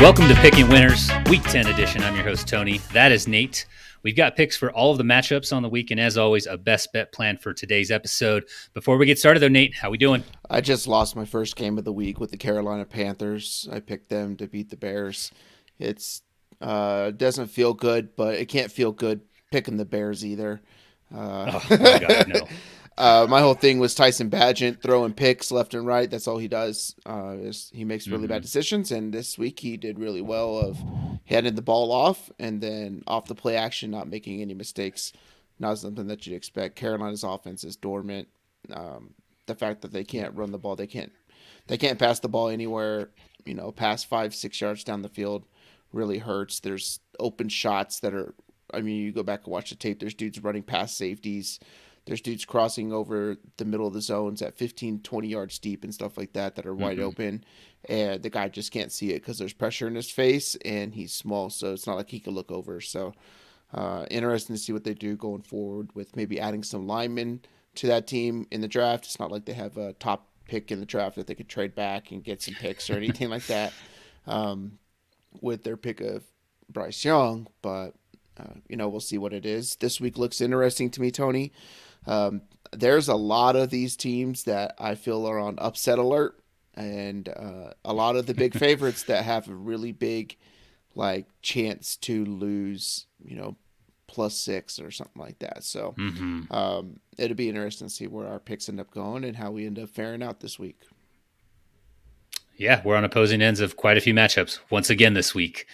Welcome to Picking Winners, Week 10 edition. I'm your host, Tony. That is Nate. We've got picks for all of the matchups on the week, and as always, a best bet plan for today's episode. Before we get started, though, Nate, how we doing? I just lost my first game of the week with the Carolina Panthers. I picked them to beat the Bears. It's uh doesn't feel good, but it can't feel good picking the Bears either. Uh, Oh, God, no. uh, my whole thing was Tyson Bagent throwing picks left and right. That's all he does. Uh, is he makes really bad decisions, and this week he did really well of handing the ball off and then off the play action, not making any mistakes. Not something that you'd expect. Carolina's offense is dormant. Um, the fact that they can't run the ball, they can't, they can't pass the ball anywhere. You know, past five, six yards down the field, really hurts. There's open shots that are. I mean, you go back and watch the tape. There's dudes running past safeties. There's dudes crossing over the middle of the zones at 15, 20 yards deep and stuff like that that are wide open. And the guy just can't see it because there's pressure in his face and he's small. So it's not like he can look over. So uh, interesting to see what they do going forward with maybe adding some linemen to that team in the draft. It's not like they have a top pick in the draft that they could trade back and get some picks or anything like that um, with their pick of Bryce Young. But, uh, you know, we'll see what it is. This week looks interesting to me, Tony. Um, there's a lot of these teams that I feel are on upset alert, and uh, a lot of the big favorites that have a really big, like, chance to lose, you know, plus six or something like that. So hmm um, it'll be interesting to see where our picks end up going and how we end up faring out this week. Yeah, we're on opposing ends of quite a few matchups once again this week.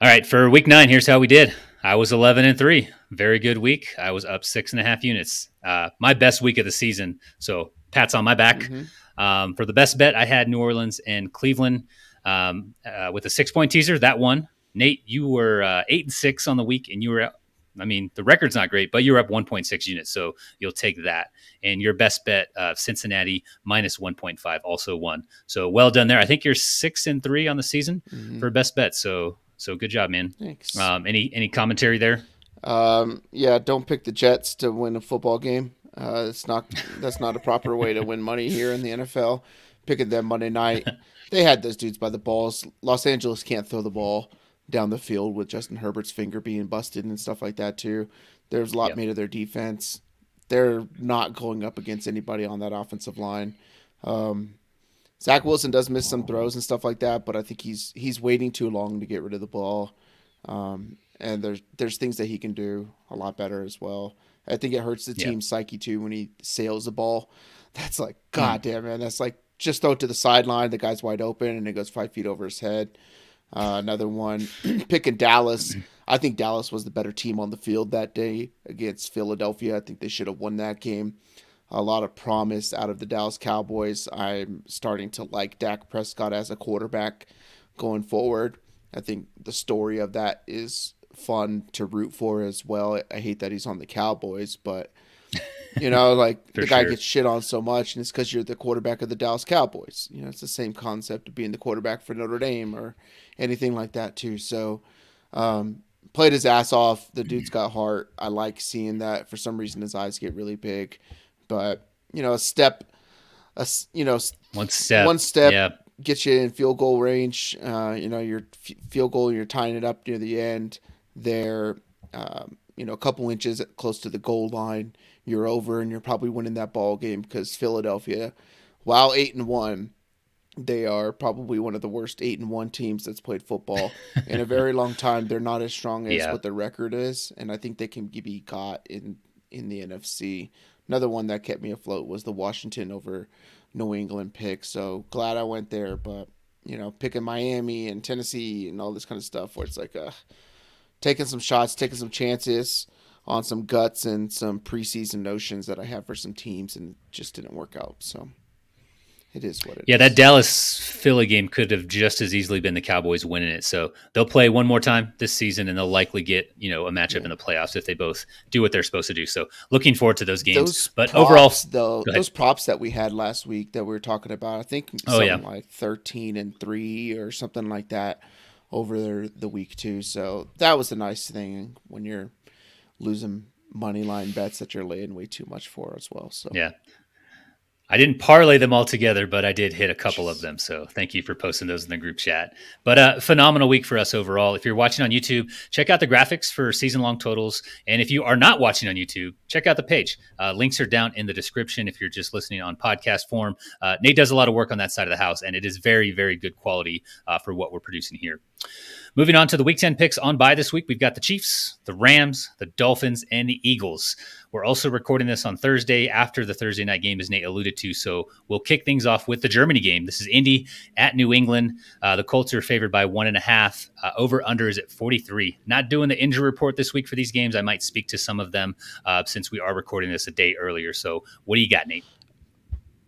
All right, for week nine, here's how we did. I was 11 and three. Very good week. I was up six and a half units. Uh, my best week of the season. So pats on my back. Um, for the best bet, I had New Orleans and Cleveland um, uh, with a six point teaser. That one, Nate, you were uh, eight and six on the week, and you were. I mean, the record's not great, but you're up 1.6 units, so you'll take that. And your best bet, uh, Cincinnati minus 1.5, also won. So well done there. I think you're six and three on the season Mhm. for best bet. So so good job, man. Thanks. Um, any any commentary there? Um, yeah, don't pick the Jets to win a football game. Uh, it's not that's not a proper way to win money here in the NFL. Picking them Monday night, they had those dudes by the balls. Los Angeles can't throw the ball down the field with Justin Herbert's finger being busted and stuff like that too. There's a lot Yep. made of their defense. They're not going up against anybody on that offensive line. Um, Zach Wilson does miss some throws and stuff like that, but I think he's he's waiting too long to get rid of the ball. Um, and there's there's things that he can do a lot better as well. I think it hurts the Yeah. team's psyche too when he sails the ball. That's like God damn man. That's like just throw it to the sideline. The guy's wide open and it goes five feet over his head. Uh, another one, picking Dallas. I think Dallas was the better team on the field that day against Philadelphia. I think they should have won that game. A lot of promise out of the Dallas Cowboys. I'm starting to like Dak Prescott as a quarterback going forward. I think the story of that is fun to root for as well. I hate that he's on the Cowboys, but you know, like the guy sure. gets shit on so much, and it's because you're the quarterback of the Dallas Cowboys. You know, it's the same concept of being the quarterback for Notre Dame or anything like that too. So, um, played his ass off. The dude's got heart. I like seeing that. For some reason, his eyes get really big, but you know, a step, a you know, One step. one step Yeah. gets you in field goal range. Uh, you know, your f- field goal, you're tying it up near the end. They're, um, you know, a couple inches close to the goal line. You're over, and you're probably winning that ball game because Philadelphia, while eight and one, they are probably one of the worst eight and one teams that's played football in a very long time. They're not as strong as Yeah. what their record is, and I think they can be caught in in the NFC. Another one that kept me afloat was the Washington over New England pick. So glad I went there, but you know, picking Miami and Tennessee and all this kind of stuff where it's like uh taking some shots, taking some chances on some guts and some preseason notions that I have for some teams and just didn't work out. So it is what it is. Yeah, that Dallas Philly game could have just as easily been the Cowboys winning it. So they'll play one more time this season, and they'll likely get you know a matchup in the playoffs if they both do what they're supposed to do. So looking forward to those games. Those but props, overall, though, those props that we had last week that we were talking about, I think Oh, yeah. like thirteen and three or something like that over the week too. So that was a nice thing when you're losing money line bets that you're laying way too much for as well. So yeah, I didn't parlay them all together, but I did hit a couple of them. So thank you for posting those in the group chat. But a uh, phenomenal week for us overall. If you're watching on YouTube, check out the graphics for season long totals. And if you are not watching on YouTube, check out the page. Uh, links are down in the description if you're just listening on podcast form. Uh, Nate does a lot of work on that side of the house, and it is very, very good quality uh, for what we're producing here. Moving on to the week 10 picks on by this week, we've got the Chiefs, the Rams, the Dolphins, and the Eagles. We're also recording this on Thursday after the Thursday night game, as Nate alluded to. So we'll kick things off with the Germany game. This is Indy at New England. Uh, the Colts are favored by one and a half. Uh, over under is at 43. Not doing the injury report this week for these games. I might speak to some of them uh, since we are recording this a day earlier. So what do you got, Nate?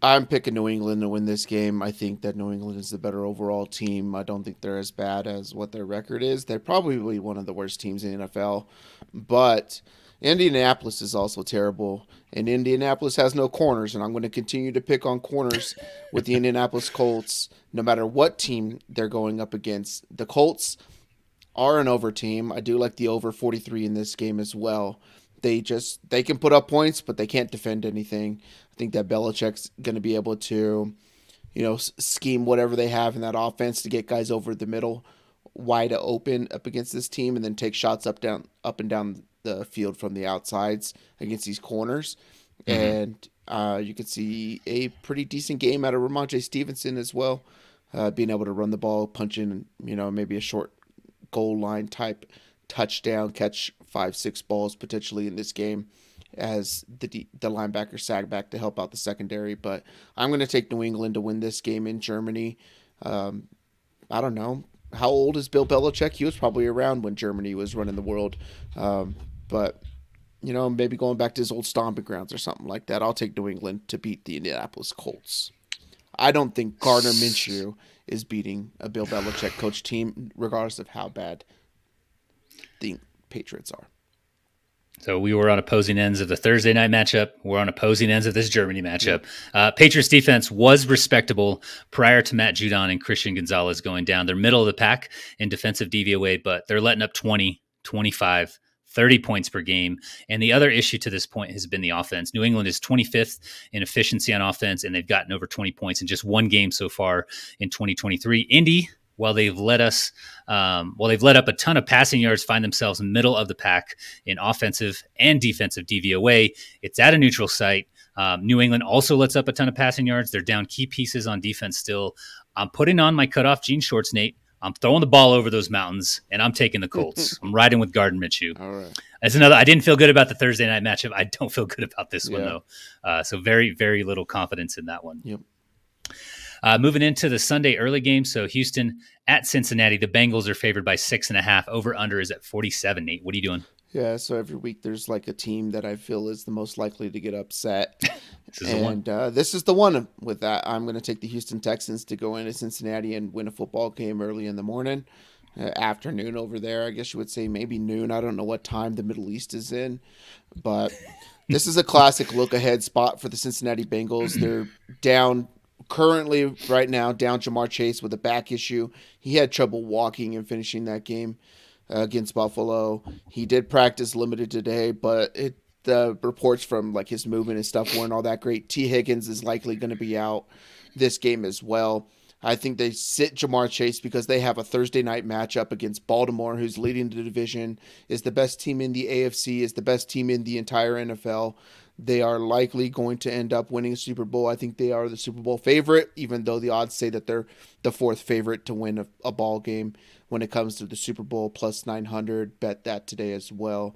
I'm picking New England to win this game. I think that New England is the better overall team. I don't think they're as bad as what their record is. They're probably one of the worst teams in the NFL, but Indianapolis is also terrible, and Indianapolis has no corners. And I'm going to continue to pick on corners with the Indianapolis Colts, no matter what team they're going up against. The Colts are an over team. I do like the over 43 in this game as well. They just they can put up points, but they can't defend anything. I think that Belichick's going to be able to, you know, scheme whatever they have in that offense to get guys over the middle, wide open up against this team, and then take shots up down up and down the field from the outsides against these corners. Mm-hmm. And uh, you can see a pretty decent game out of Rhamondre Stevenson as well, uh, being able to run the ball, punch in, you know, maybe a short goal line type touchdown, catch five, six balls potentially in this game as the the linebacker sag back to help out the secondary. But I'm going to take New England to win this game in Germany. Um, I don't know how old is Bill Belichick. He was probably around when Germany was running the world, um, but you know maybe going back to his old stomping grounds or something like that. I'll take New England to beat the Indianapolis Colts. I don't think Gardner Minshew is beating a Bill Belichick coach team, regardless of how bad the Patriots are. So we were on opposing ends of the Thursday night matchup. We're on opposing ends of this Germany matchup. Uh, Patriots defense was respectable prior to Matt Judon and Christian Gonzalez going down. They're middle of the pack in defensive DVOA, but they're letting up 20, 25, 30 points per game. And the other issue to this point has been the offense. New England is 25th in efficiency on offense, and they've gotten over 20 points in just one game so far in 2023. Indy while they've led us, um, while they've led up a ton of passing yards, find themselves middle of the pack in offensive and defensive DVOA. It's at a neutral site. Um, New England also lets up a ton of passing yards. They're down key pieces on defense still. I'm putting on my cutoff jean shorts, Nate. I'm throwing the ball over those mountains, and I'm taking the Colts. I'm riding with Gardner Minshew. All right. That's another. I didn't feel good about the Thursday night matchup. I don't feel good about this yeah. one though. Uh, so very, very little confidence in that one. Yep. Uh, moving into the Sunday early game, so Houston at Cincinnati, the Bengals are favored by six and a half. Over under is at forty seven. Nate, what are you doing? Yeah, so every week there's like a team that I feel is the most likely to get upset, this and uh, this is the one with that. I'm going to take the Houston Texans to go into Cincinnati and win a football game early in the morning, uh, afternoon over there. I guess you would say maybe noon. I don't know what time the Middle East is in, but this is a classic look ahead spot for the Cincinnati Bengals. They're down currently right now down Ja'Marr Chase with a back issue. He had trouble walking and finishing that game uh, against Buffalo. He did practice limited today, but it the reports from like his movement and stuff weren't all that great. Tee Higgins is likely going to be out this game as well. I think they sit Ja'Marr Chase because they have a Thursday night matchup against Baltimore, who's leading the division, is the best team in the AFC, is the best team in the entire NFL. They are likely going to end up winning a Super Bowl. I think they are the Super Bowl favorite, even though the odds say that they're the fourth favorite to win a, a ball game when it comes to the Super Bowl plus 900. Bet that today as well.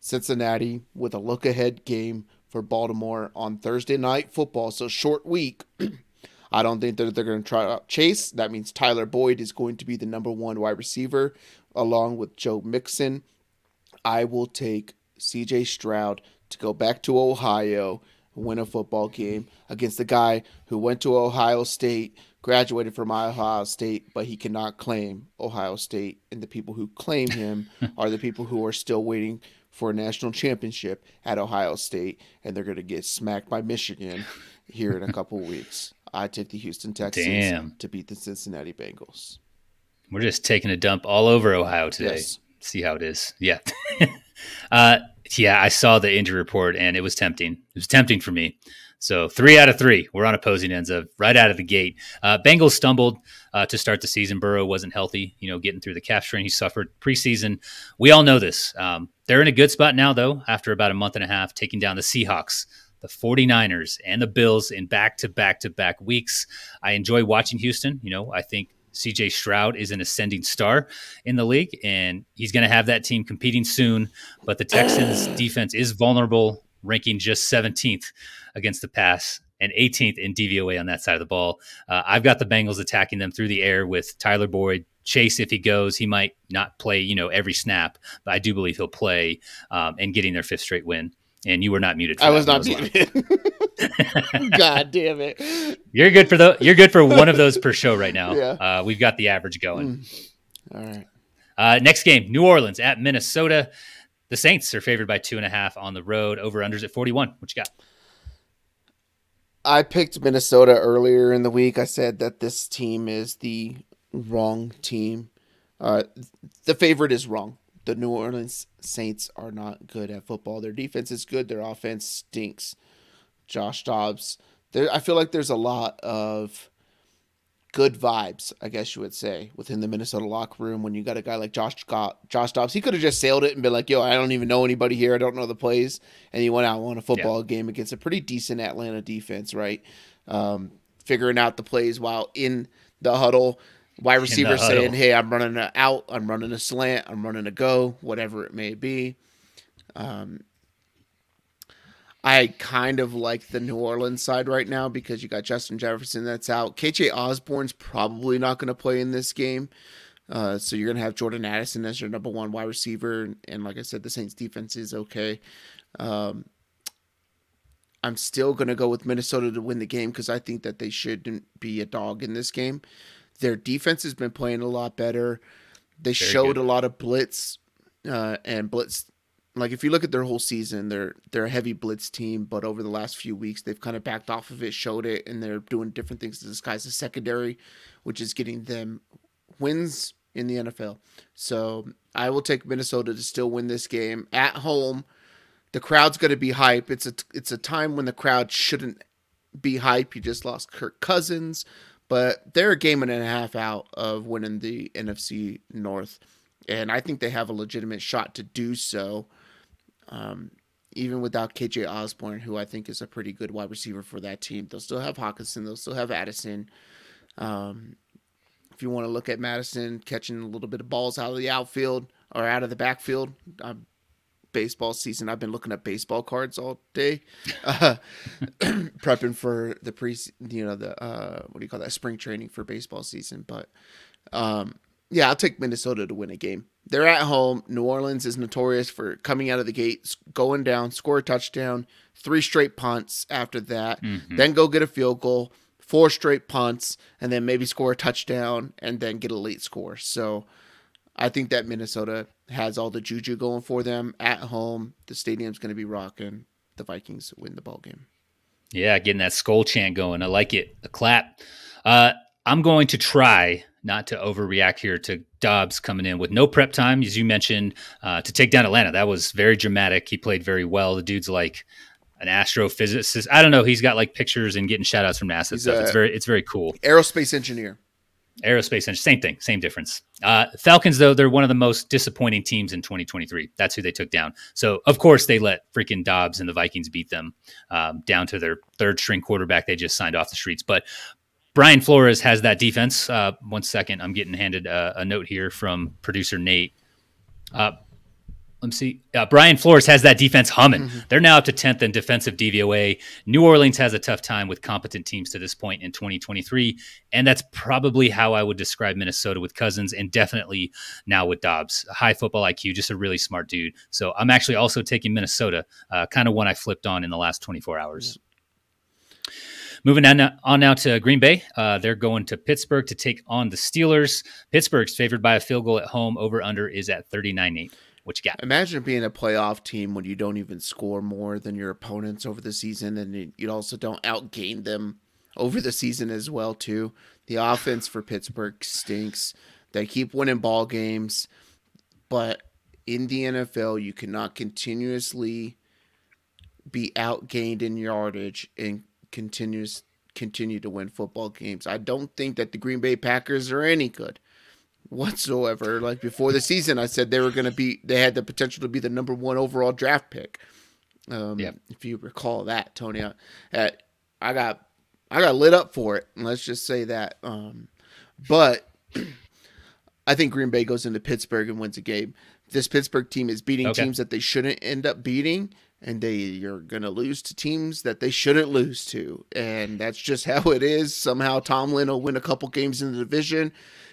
Cincinnati with a look ahead game for Baltimore on Thursday night football. So short week. I don't think that they're going to try out Chase. That means Tyler Boyd is going to be the number one wide receiver along with Joe Mixon. I will take CJ Stroud to go back to Ohio, and win a football game against the guy who went to Ohio State, graduated from Ohio State, but he cannot claim Ohio State. And the people who claim him are the people who are still waiting for a national championship at Ohio State, and they're going to get smacked by Michigan here in a couple weeks. I take the Houston Texans Damn. to beat the Cincinnati Bengals. We're just taking a dump all over Ohio today. Yes. See how it is. Yeah. uh, yeah, I saw the injury report and it was tempting. It was tempting for me. So three out of three, we're on opposing ends of right out of the gate. Uh, Bengals stumbled uh, to start the season. Burrow wasn't healthy, you know, getting through the calf strain he suffered preseason. We all know this. Um, they're in a good spot now, though, after about a month and a half, taking down the Seahawks, the 49ers, and the Bills in back to back to back weeks. I enjoy watching Houston. You know, I think CJ Stroud is an ascending star in the league, and he's going to have that team competing soon. But the Texans' defense is vulnerable, ranking just 17th against the pass and 18th in DVOA on that side of the ball. Uh, I've got the Bengals attacking them through the air with Tyler Boyd. Chase, if he goes, he might not play, you know, every snap, but I do believe he'll play um, and getting their fifth straight win. And you were not muted. I was not muted. God damn it. You're good for the. You're good for one of those per show right now. Yeah. Uh, we've got the average going. Mm. All right. Uh, next game, New Orleans at Minnesota. The Saints are favored by two and a half on the road. Over unders at 41. What you got? I picked Minnesota earlier in the week. I said that this team is the wrong team. Uh, the favorite is wrong. The New Orleans Saints are not good at football. Their defense is good. Their offense stinks. Josh Dobbs. There, I feel like there's a lot of good vibes, I guess you would say, within the Minnesota locker room when you got a guy like Josh Josh Dobbs. He could have just sailed it and been like, "Yo, I don't even know anybody here. I don't know the plays," and he went out and won a football game against a pretty decent Atlanta defense, right? Um, figuring out the plays while in the huddle. Wide receiver saying, "Hey, I'm running a out. I'm running a slant. I'm running a go. Whatever it may be." Um, I kind of like the New Orleans side right now because you got Justin Jefferson that's out. KJ Osborn's probably not going to play in this game. Uh, so you're going to have Jordan Addison as your number one wide receiver. And, and like I said, the Saints defense is okay. Um, I'm still going to go with Minnesota to win the game because I think that they shouldn't be a dog in this game. Their defense has been playing a lot better. They Very showed good. a lot of blitz uh, and blitz like if you look at their whole season, they're they're a heavy blitz team, but over the last few weeks they've kind of backed off of it, showed it, and they're doing different things to disguise the secondary, which is getting them wins in the NFL. So I will take Minnesota to still win this game at home. The crowd's going to be hype. It's a it's a time when the crowd shouldn't be hype. You just lost Kirk Cousins, but they're a game and a half out of winning the NFC North, and I think they have a legitimate shot to do so um, even without KJ Osborn, who I think is a pretty good wide receiver for that team. They'll still have Hockenson. They'll still have Addison. Um, if you want to look at Mattison catching a little bit of balls out of the outfield or out of the backfield, um, baseball season. I've been looking at baseball cards all day, uh, prepping for the pre, you know, the uh, what do you call that? Spring training for baseball season. But um, yeah, I'll take Minnesota to win a game. They're at home. New Orleans is notorious for coming out of the gate, going down, score a touchdown, three straight punts after that, Mhm. then go get a field goal, four straight punts, and then maybe score a touchdown and then get a late score. So I think that Minnesota has all the juju going for them at home. The stadium's going to be rocking. The Vikings win the ball game. Yeah, getting that skull chant going. I like it. A clap. Uh, I'm going to try not to overreact here to Dobbs coming in with no prep time, as you mentioned, uh, to take down Atlanta. That was very dramatic. He played very well. The dude's like an astrophysicist. I don't know. He's got like pictures and getting shout outs from NASA He's stuff. it's very, it's very cool. Aerospace engineer. Aerospace and same thing, same difference. Uh, Falcons, though, they're one of the most disappointing teams in 2023. That's who they took down. So, of course, they let freaking Dobbs and the Vikings beat them um, down to their third string quarterback they just signed off the streets. But Brian Flores has that defense. Uh, one second, I'm getting handed a, a note here from producer Nate. Uh, let me see. Uh, Brian Flores has that defense humming. They're now up to 10th in defensive DVOA. New Orleans has a tough time with competent teams to this point in 2023. And that's probably how I would describe Minnesota with Cousins and definitely now with Dobbs. High football IQ, just a really smart dude. So I'm actually also taking Minnesota, uh, kind of one I flipped on in the last 24 hours. Moving on now, on now to Green Bay. Uh, they're going to Pittsburgh to take on the Steelers. Pittsburgh's favored by a field goal at home. Over under is at 39 8. What you got? Imagine being a playoff team when you don't even score more than your opponents over the season, and you- also don't outgain them over the season as well. Too the offense for Pittsburgh stinks. They keep winning ball games, but in the NFL, you cannot continuously be outgained in yardage and continuous continue to win football games. I don't think that the Green Bay Packers are any good whatsoever. Like before the season, I said they were going to be, they had the potential to be the number one overall draft pick. Um, Yeah. If you recall that, Tony, I, I got, I got lit up for it. Let's just say that. Um, but I think Green Bay goes into Pittsburgh and wins a game. This Pittsburgh team is beating Okay. teams that they shouldn't end up beating, and they are going to lose to teams that they shouldn't lose to. And that's just how it is. Somehow Tomlin will win a couple games in the division,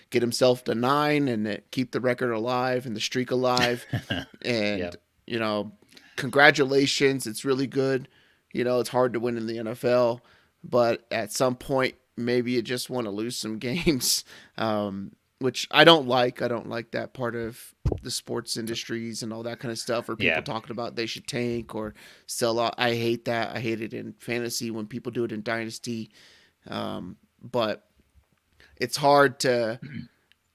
get himself to nine, and keep the record alive and the streak alive. and, Yep. you know, congratulations. It's really good. You know, it's hard to win in the NFL, but at some point, maybe you just want to lose some games, um, which I don't like. I don't like that part of the sports industries and all that kind of stuff, or people Yeah. talking about they should tank or sell out. I hate that. I hate it in fantasy when people do it in dynasty. Um, but it's hard to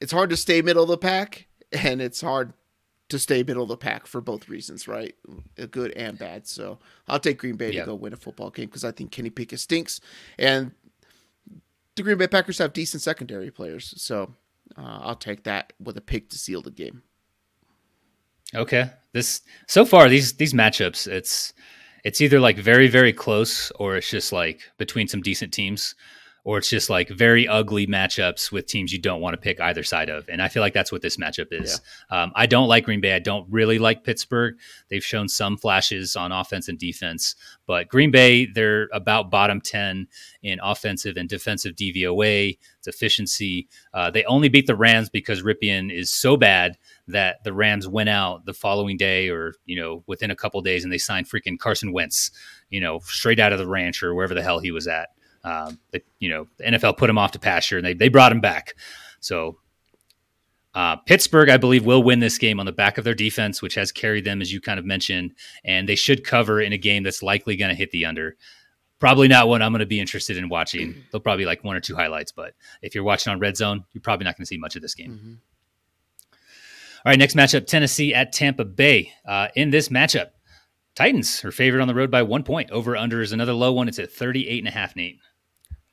it's hard to stay middle of the pack, and it's hard to stay middle of the pack for both reasons, right? Good and bad. So I'll take Green Bay to go win a football game because I think Kenny Pickett stinks, and the Green Bay Packers have decent secondary players. So uh, I'll take that with a pick to seal the game. Okay. This so far these these matchups it's it's either like very very close or it's just like between some decent teams or it's just like very ugly matchups with teams you don't want to pick either side of. And I feel like that's what this matchup is. Um, I don't like Green Bay. I don't really like Pittsburgh. They've shown some flashes on offense and defense, but Green Bay, they're about bottom 10 in offensive and defensive DVOA, it's efficiency. Uh, they only beat the Rams because Rypien is so bad that the Rams went out the following day or, you know, within a couple days and they signed freaking Carson Wentz, you know, straight out of the ranch or wherever the hell he was at. Um, you know, the NFL put him off to pasture and they, they brought him back. So uh, Pittsburgh, I believe, will win this game on the back of their defense, which has carried them, as you kind of mentioned, and they should cover in a game that's likely going to hit the under. Probably not one I'm going to be interested in watching. They'll probably like one or two highlights, but if you're watching on Red Zone, you're probably not going to see much of this game. Mhm. All right, next matchup Tennessee at Tampa Bay. Uh, in this matchup, Titans are favored on the road by one point. Over under is another low one. It's at 38 and a half, Nate.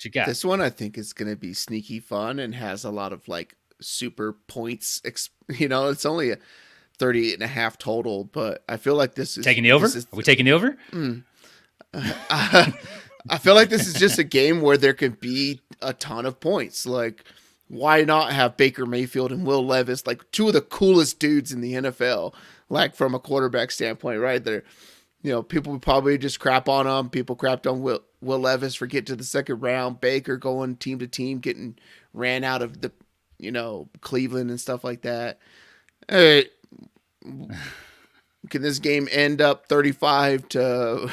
What you got? This one I think is going to be sneaky fun and has a lot of like super points. Ex- you know, it's only a 38 and a half total, but I feel like this is taking the over? is- Are we taking the over? Mm. I feel like this is just a game where there could be a ton of points. Like, why not have Baker Mayfield and Will Levis, like two of the coolest dudes in the NFL, like from a quarterback standpoint, right? They're, you know, people would probably just crap on them. People crapped on Will, Will Levis for getting to the second round. Baker going team to team, getting ran out of the, you know, Cleveland and stuff like that. Hey, can this game end up 35 to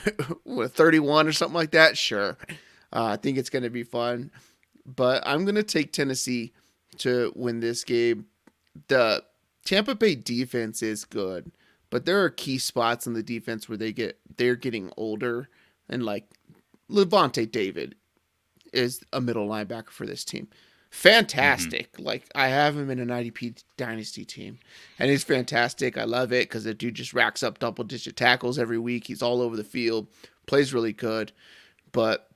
31 or something like that? Sure. Uh, I think it's going to be fun. But I'm going to take Tennessee to win this game. The Tampa Bay defense is good, but there are key spots in the defense where they get they're getting older and like Lavonte David is a middle linebacker for this team. Fantastic. Mm-hmm. Like I have him in an IDP dynasty team and he's fantastic. I love it because the dude just racks up double digit tackles every week. He's all over the field, plays really good. But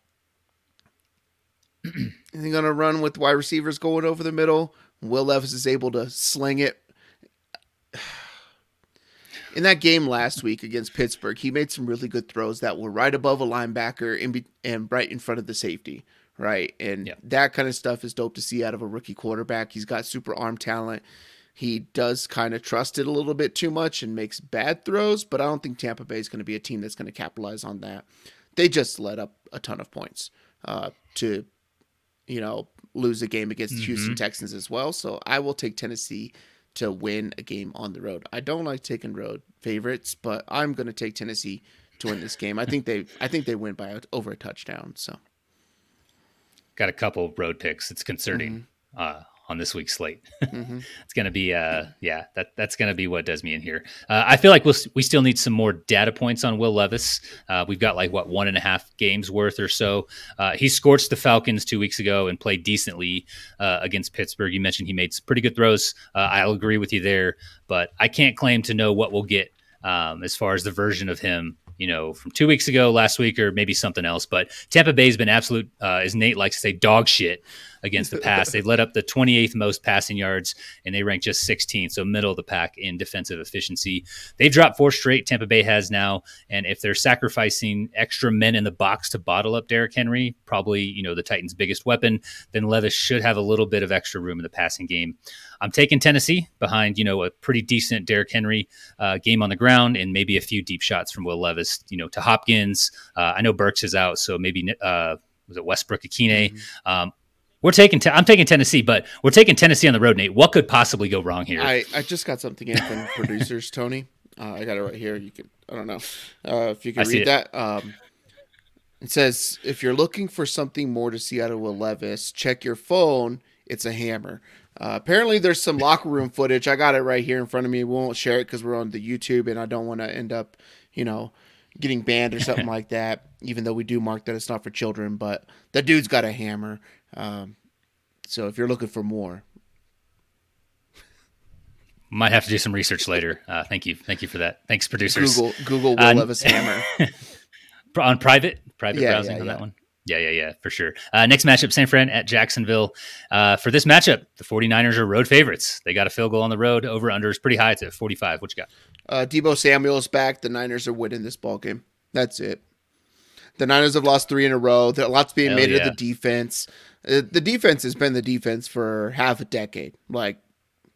they're gonna run with wide receivers going over the middle. Will Levis is able to sling it. In that game last week against Pittsburgh, he made some really good throws that were right above a linebacker in be- and right in front of the safety, right? And Yeah. that kind of stuff is dope to see out of a rookie quarterback. He's got super arm talent. He does kind of trust it a little bit too much and makes bad throws, but I don't think Tampa Bay is going to be a team that's going to capitalize on that. They just let up a ton of points uh, to, you know, lose a game against the Houston Texans as well. So I will take Tennessee to win a game on the road. I don't like taking road favorites, but I'm going to take Tennessee to win this game. I think they, I think they win by a, over a touchdown. So Got a couple road picks. It's concerning Mm-hmm. uh, on this week's slate. hmm it's going to be, uh, yeah, that that's going to be what does me in here. Uh, I feel like we'll, we still need some more data points on Will Levis. Uh, we've got like what one and a half games worth or so. Uh, he scorched the Falcons two weeks ago and played decently uh, against Pittsburgh. You mentioned he made some pretty good throws. Uh, I'll agree with you there, but I can't claim to know what we'll get um, as far as the version of him you know, from two weeks ago, last week, or maybe something else. But Tampa Bay's been absolute, uh, as Nate likes to say, dog shit against the pass. They've led up the 28th most passing yards, and they rank just 16th, so middle of the pack in defensive efficiency. They've dropped four straight. Tampa Bay has now, and if they're sacrificing extra men in the box to bottle up Derrick Henry, probably you know the Titans' biggest weapon, then Levis should have a little bit of extra room in the passing game. I'm taking Tennessee behind, you know, a pretty decent Derrick Henry uh, game on the ground and maybe a few deep shots from Will Levis, you know, to Hopkins. Uh, I know Burks is out, so maybe uh, was it Westbrook Ikhine? Mm-hmm. Um, we're taking. i I'm taking Tennessee, but we're taking Tennessee on the road. Nate, what could possibly go wrong here? I, I just got something in from producers, Tony. Uh, I got it right here. You can I don't know uh, if you can see read that. Um, it says if you're looking for something more to see out of Will Levis, check your phone. It's a hammer. Uh, apparently, there's some locker room footage. I got it right here in front of me. We won't share it because we're on the YouTube, and I don't want to end up, you know, getting banned or something like that. Even though we do mark that it's not for children, but the dude's got a hammer. Um, so if you're looking for more, Might have to do some research later. Uh, thank you, thank you for that. Thanks, producers. Google Google Will Uh, Levis hammer. on private private Yeah, browsing yeah, on yeah. that one yeah yeah yeah for sure uh, next matchup san fran at jacksonville uh, for this matchup the 49ers are road favorites they got a field goal on the road over under is pretty high it's at 45 what you got Uh, Deebo Samuel's back. The Niners are winning this ball game. That's it. The Niners have lost three in a row. There lots being Hell made yeah. of the defense. Uh, the defense has been the defense for half a decade. Like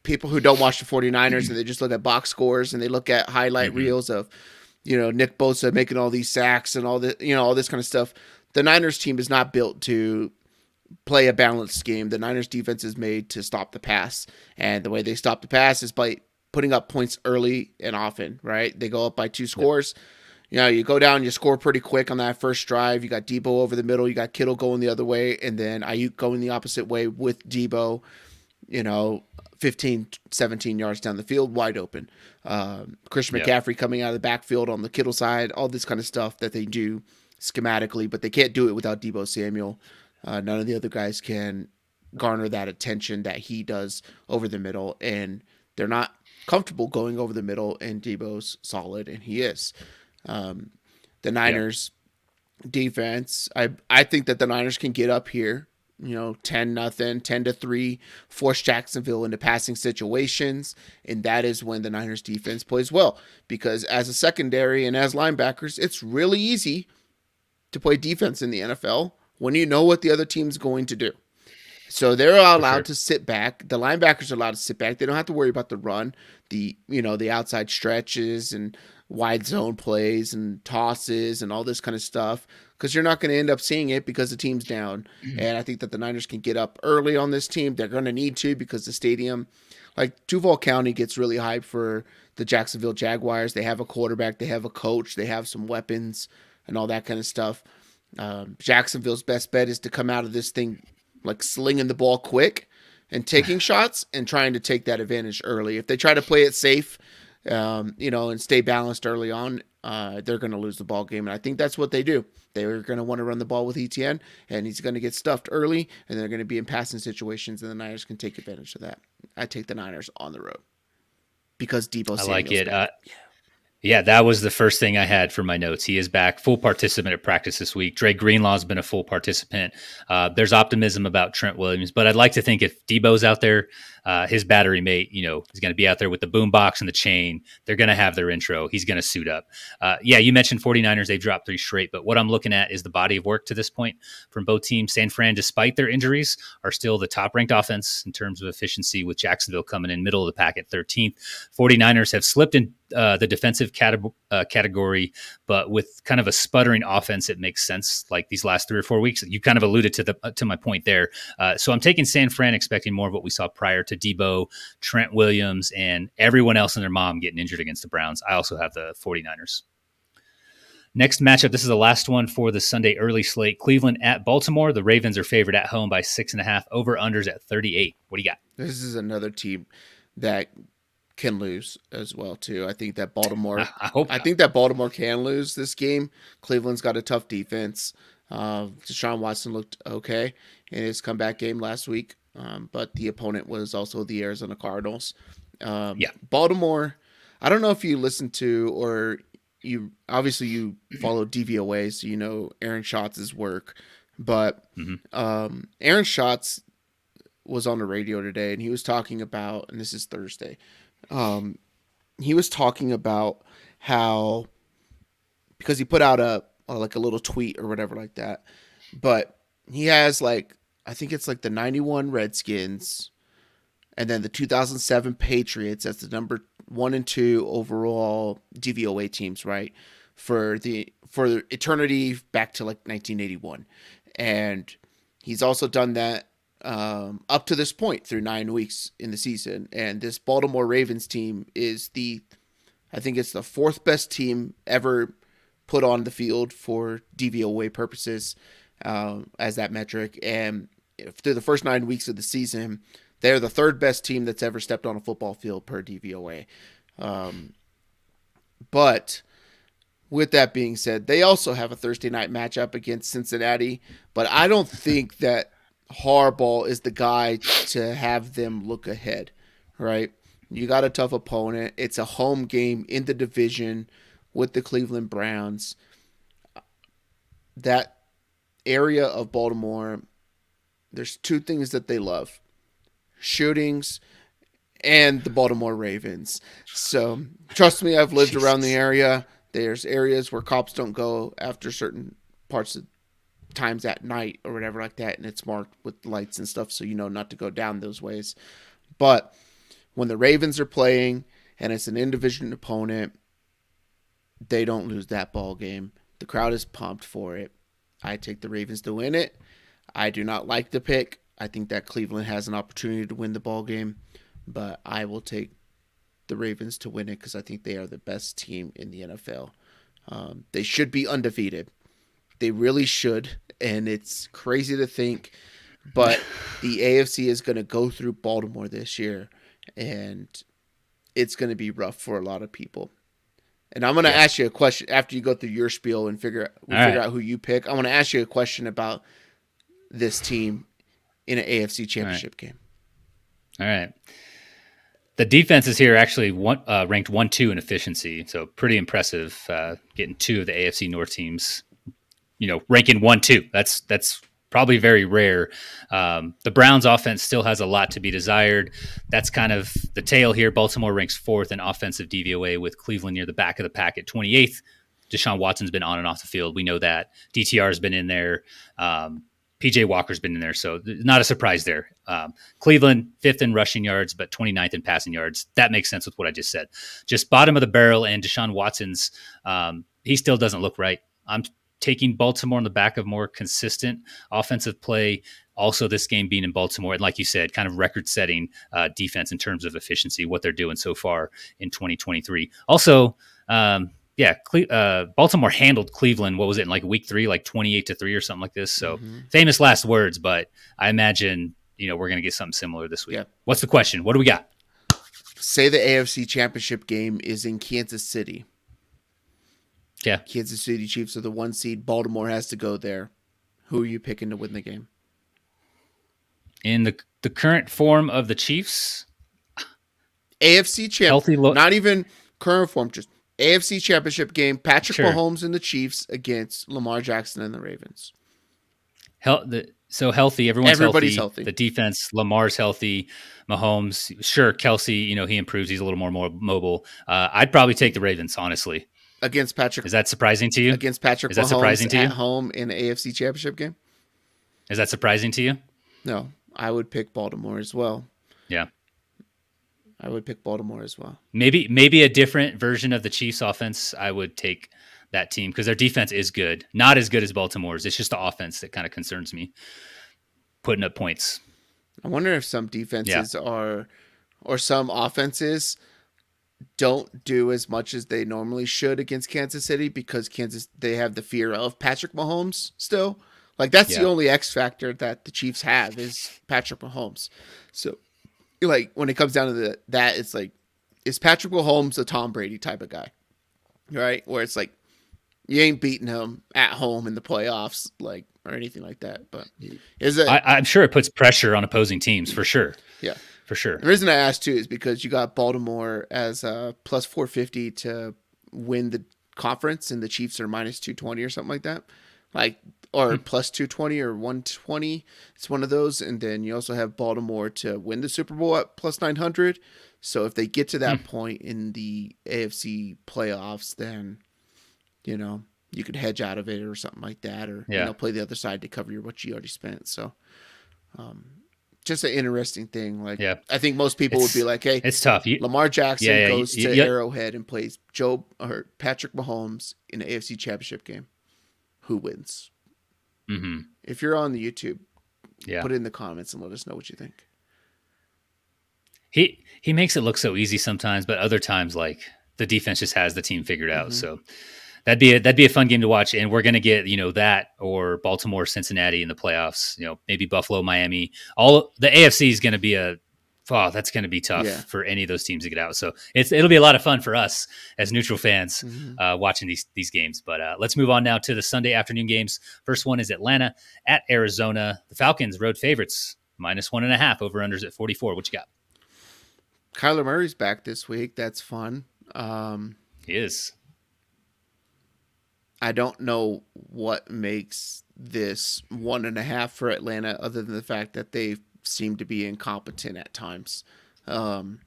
people who don't watch the 49ers and they just look at box scores and they look at highlight Mhm. reels of, you know, Nick Bosa making all these sacks and all the, you know, all this kind of stuff. The Niners team is not built to play a balanced game. The Niners defense is made to stop the pass. And the way they stop the pass is by putting up points early and often, right? They go up by two scores. You know, you go down, you score pretty quick on that first drive. You got Deebo over the middle, you got Kittle going the other way, and then Aiyuk going the opposite way with Deebo, you know, 15, 17 yards down the field, wide open. Um, Christian. McCaffrey coming out of the backfield on the Kittle side, all this kind of stuff that they do schematically, but they can't do it without Deebo Samuel. Uh, none of the other guys can garner that attention that he does over the middle, and they're not comfortable going over the middle. And Deebo's solid, and he is. Um, the Niners defense, I I think that the Niners can get up here. You know, ten nothing, ten to three, force Jacksonville into passing situations, and that is when the Niners defense plays well. Because as a secondary and as linebackers, it's really easy to play defense in the NFL when you know what the other team's going to do. So they're allowed sure. to sit back. The linebackers are allowed to sit back. They don't have to worry about the run, the you know the outside stretches and wide zone plays and tosses and all this kind of stuff because you're not going to end up seeing it because the team's down. And I think that the Niners can get up early on this team. They're going to need to because the stadium, like Duval County, gets really hyped for the Jacksonville Jaguars. They have a quarterback, they have a coach, they have some weapons and all that kind of stuff. Um, Jacksonville's best bet is to come out of this thing like slinging the ball quick and taking shots and trying to take that advantage early. If they try to play it safe, um, you know, and stay balanced early on, uh, they're going to lose the ball game. And I think that's what they do. They're going to want to run the ball with ETN, and he's going to get stuffed early, and they're going to be in passing situations, and the Niners can take advantage of that. I take the Niners on the road because Deebo. I like it. back. Uh, yeah, that was the first thing I had for my notes. He is back, full participant at practice this week. Dre Greenlaw's been a full participant. Uh, there's optimism about Trent Williams, but I'd like to think if Deebo's out there, uh, his battery mate, you know, is going to be out there with the boom box and the chain. They're going to have their intro. He's going to suit up. Uh, yeah, you mentioned 49ers. They've dropped three straight, but what I'm looking at is the body of work to this point from both teams. San Fran, despite their injuries, are still the top ranked offense in terms of efficiency, with Jacksonville coming in middle of the pack at 13th. 49ers have slipped in uh, the defensive cate- uh, category, but with kind of a sputtering offense, it makes sense. Like these last three or four weeks, you kind of alluded to the uh, to my point there. Uh, so I'm taking San Fran, expecting more of what we saw prior to Deebo, Trent Williams, and everyone else and their mom getting injured against the Browns. I also have the 49ers. Next matchup. This is the last one for the Sunday early slate. Cleveland at Baltimore. The Ravens are favored at home by six and a half. Over unders at 38. What do you got? This is another team that can lose as well too. I think that Baltimore. I, I hope. I think that Baltimore can lose this game. Cleveland's got a tough defense. Uh, Deshaun Watson looked okay in his comeback game last week, um, but the opponent was also the Arizona Cardinals. Um, Yeah. Baltimore. I don't know if you listen to or you obviously you follow DVOA, so you know Aaron Schatz' work, but Mhm. um, Aaron Schatz was on the radio today and he was talking about, and this is Thursday. Um, he was talking about how because he put out a, like a little tweet or whatever like that, but he has like I think it's like the '91 Redskins, and then the 2007 Patriots as the number one and two overall DVOA teams, right? For the for eternity back to like 1981, and he's also done that um, up to this point through nine weeks in the season. And this Baltimore Ravens team is the, I think it's the fourth best team ever put on the field for DVOA purposes um, as that metric. And through the first nine weeks of the season, they're the third best team that's ever stepped on a football field per DVOA. Um, but with that being said, they also have a Thursday night matchup against Cincinnati. But I don't think that Harbaugh is the guy to have them look ahead, right? You got a tough opponent. It's a home game in the division with the Cleveland Browns. That area of Baltimore, there's two things that they love shootings and the Baltimore Ravens. So trust me, I've lived around the area. There's areas where cops don't go after certain parts of times at night or whatever like that, and it's marked with lights and stuff, so you know not to go down those ways. But when the Ravens are playing and it's an in-division opponent, they don't lose that ball game. The crowd is pumped for it. I take the Ravens to win it. I do not like the pick. I think that Cleveland has an opportunity to win the ball game, but I will take the Ravens to win it because I think they are the best team in the NFL. Um, they should be undefeated. They really should, and it's crazy to think, but the AFC is going to go through Baltimore this year, and it's going to be rough for a lot of people. And I'm going to Yeah. ask you a question after you go through your spiel and figure we All figure right. out who you pick. I want to ask you a question about this team in an AFC Championship game. All right. The defenses here are actually one, uh, ranked one two in efficiency, so pretty impressive. Uh, getting two of the AFC North teams, you know, ranking one two. That's that's probably very rare. Um, the Browns' offense still has a lot to be desired. That's kind of the tail here. Baltimore ranks fourth in offensive DVOA, with Cleveland near the back of the pack at 28th. Deshaun Watson's been on and off the field. We know that. DTR has been in there. Um, PJ Walker's been in there, so not a surprise there. Um, Cleveland fifth in rushing yards, but 29th in passing yards. That makes sense with what I just said. Just bottom of the barrel, and Deshaun Watson's um, he still doesn't look right. I'm taking Baltimore on the back of more consistent offensive play. Also, this game being in Baltimore, and like you said, kind of record-setting uh, defense in terms of efficiency, what they're doing so far in 2023. Also, um, yeah, Cle- uh, Baltimore handled Cleveland. What was it in like week three, like 28 to three or something like this? So Mhm. famous last words, but I imagine you know we're going to get something similar this week. Yeah. What's the question? What do we got? Say the AFC Championship game is in Kansas City. Yeah. Kansas City Chiefs are the one seed. Baltimore has to go there. Who are you picking to win the game? In the the current form of the Chiefs, AFC champ, healthy look. not even current form, just AFC Championship game. Patrick Sure. Mahomes and the Chiefs against Lamar Jackson and the Ravens. Hel- the, so healthy. Everyone's Everybody's healthy. healthy. The defense, Lamar's healthy. Mahomes, sure. Kelce, you know he improves. He's a little more, more mobile. Uh, I'd probably take the Ravens. Honestly, Against Patrick is that surprising to you? against Patrick Is that Mahomes surprising to you? at home in the AFC Championship game? Is that surprising to you? No, I would pick Baltimore as well. Yeah. I would pick Baltimore as well. Maybe maybe a different version of the Chiefs offense. I would take that team because their defense is good. Not as good as Baltimore's. It's just the offense that kind of concerns me. Putting up points. I wonder if some defenses are, or some offenses don't do as much as they normally should against Kansas City because Kansas they have the fear of Patrick Mahomes still. Like that's Yeah. the only X factor that the Chiefs have is Patrick Mahomes. So like when it comes down to the, that it's like is Patrick Mahomes a Tom Brady type of guy? Right? Where it's like you ain't beating him at home in the playoffs like or anything like that. But is it I, I'm sure it puts pressure on opposing teams for sure. Yeah. For sure. The reason I asked too is because you got Baltimore as uh, plus 450 to win the conference, and the Chiefs are minus 220 or something like that. Like, or plus 220 or 120. It's one of those. And then you also have Baltimore to win the Super Bowl at plus 900. So if they get to that point in the AFC playoffs, then, you know, you could hedge out of it or something like that, or, you know, play the other side to cover your, what you already spent. So, um, just an interesting thing. Like, Yeah. I think most people would be like, "Hey, It's tough. You, Lamar Jackson Yeah, yeah, goes y- to Arrowhead and plays Joe or Patrick Mahomes in the AFC Championship game. Who wins?" hmm If you're on the YouTube, Yeah, put it in the comments and let us know what you think. he he makes it look so easy sometimes, but other times like the defense just has the team figured out. Mhm. So that'd be a, that'd be a fun game to watch, and we're gonna get you know that or Baltimore, Cincinnati in the playoffs. You know, maybe Buffalo, Miami. All the AFC is gonna be a oh, that's gonna be tough Yeah. for any of those teams to get out. So it's it'll be a lot of fun for us as neutral fans Mhm. uh, watching these these games. But uh, let's move on now to the Sunday afternoon games. First one is Atlanta at Arizona. The Falcons road favorites minus one and a half over unders at forty four. What you got? Kyler Murray's back this week. That's fun. Um, He is. I don't know what makes this one and a half for Atlanta, other than the fact that they seem to be incompetent at times. Um,